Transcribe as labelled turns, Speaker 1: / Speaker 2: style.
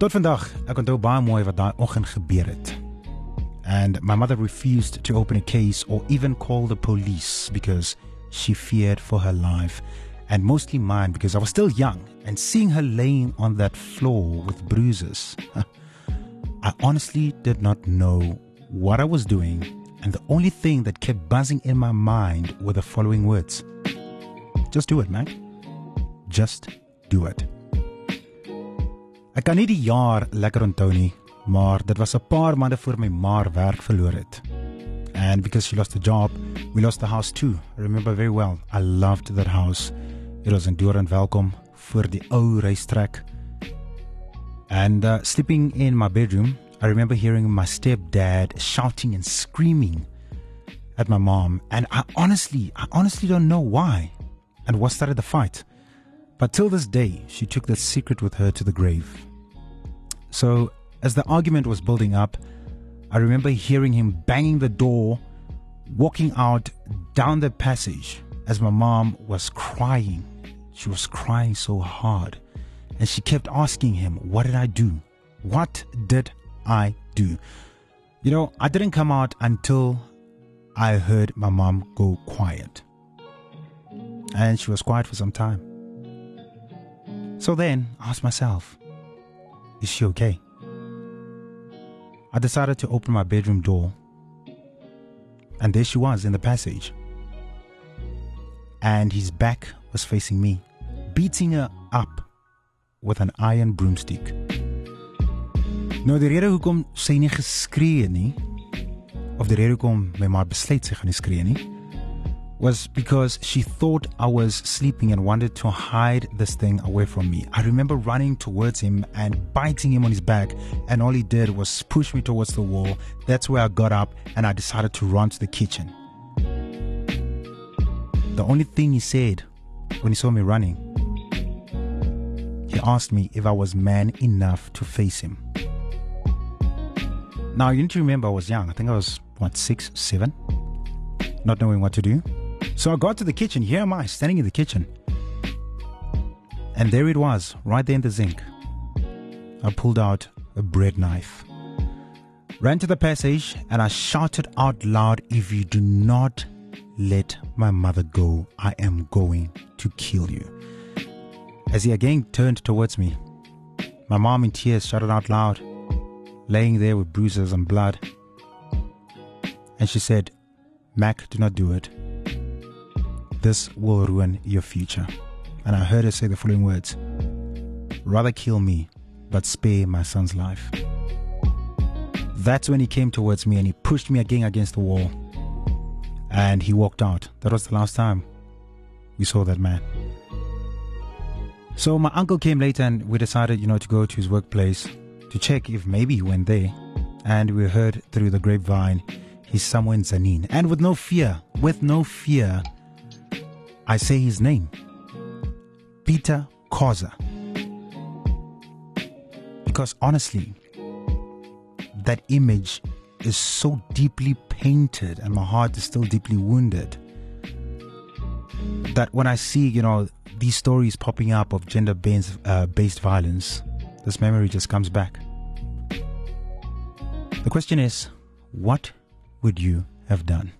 Speaker 1: Tot vandag, ek onthou baie mooi wat daai oggend gebeur het. And my mother refused to open a case or even call the police because she feared for her life and mostly mine because I was still young and seeing her laying on that floor with bruises. I honestly did not know what I was doing and the only thing that kept buzzing in my mind were the following words. Just do it, man. Just do it. Ek kan nie die jaar lekker onthou nie, maar dit was 'n paar maande voor my ma werk verloor het. And because she lost the job, we lost the house too. I remember very well. I loved that house. It was endurend welkom vir die ou reistrek. And uh, sleeping in my bedroom, I remember hearing my stepdad shouting and screaming at my mom. And I honestly, I honestly don't know why and what started the fight. But till this day, she took that secret with her to the grave. So, as the argument was building up, I remember hearing him banging the door, walking out down the passage as my mom was crying. She was crying so hard. And she kept asking him, What did I do? What did I do? You know, I didn't come out until I heard my mom go quiet. And she was quiet for some time. So then I asked myself, is she okay? I decided to open my bedroom door, and there she was in the passage. And his back was facing me, beating her up with an iron broomstick. Nou die rede hoekom sy nie geskree nie of die rede hoekom my ma besluit sy gaan nie skree nie was because she thought I was sleeping and wanted to hide this thing away from me. I remember running towards him and biting him on his back, and all he did was push me towards the wall. That's where I got up and I decided to run to the kitchen. The only thing he said when he saw me running, he asked me if I was man enough to face him. Now, you need to remember I was young. I think I was, what, six, seven? Not knowing what to do. So I got to the kitchen. Here am I, standing in the kitchen. And there it was, right there in the zinc. I pulled out a bread knife, ran to the passage, and I shouted out loud If you do not let my mother go, I am going to kill you. As he again turned towards me, my mom in tears shouted out loud, laying there with bruises and blood. And she said, Mac, do not do it. This will ruin your future. And I heard her say the following words Rather kill me, but spare my son's life. That's when he came towards me and he pushed me again against the wall. And he walked out. That was the last time we saw that man. So my uncle came later and we decided, you know, to go to his workplace to check if maybe he went there. And we heard through the grapevine he's somewhere in Zanin. And with no fear, with no fear, I say his name Peter Koza. Because honestly, that image is so deeply painted and my heart is still deeply wounded that when I see, you know, these stories popping up of gender based, uh, based violence, this memory just comes back. The question is, what would you have done?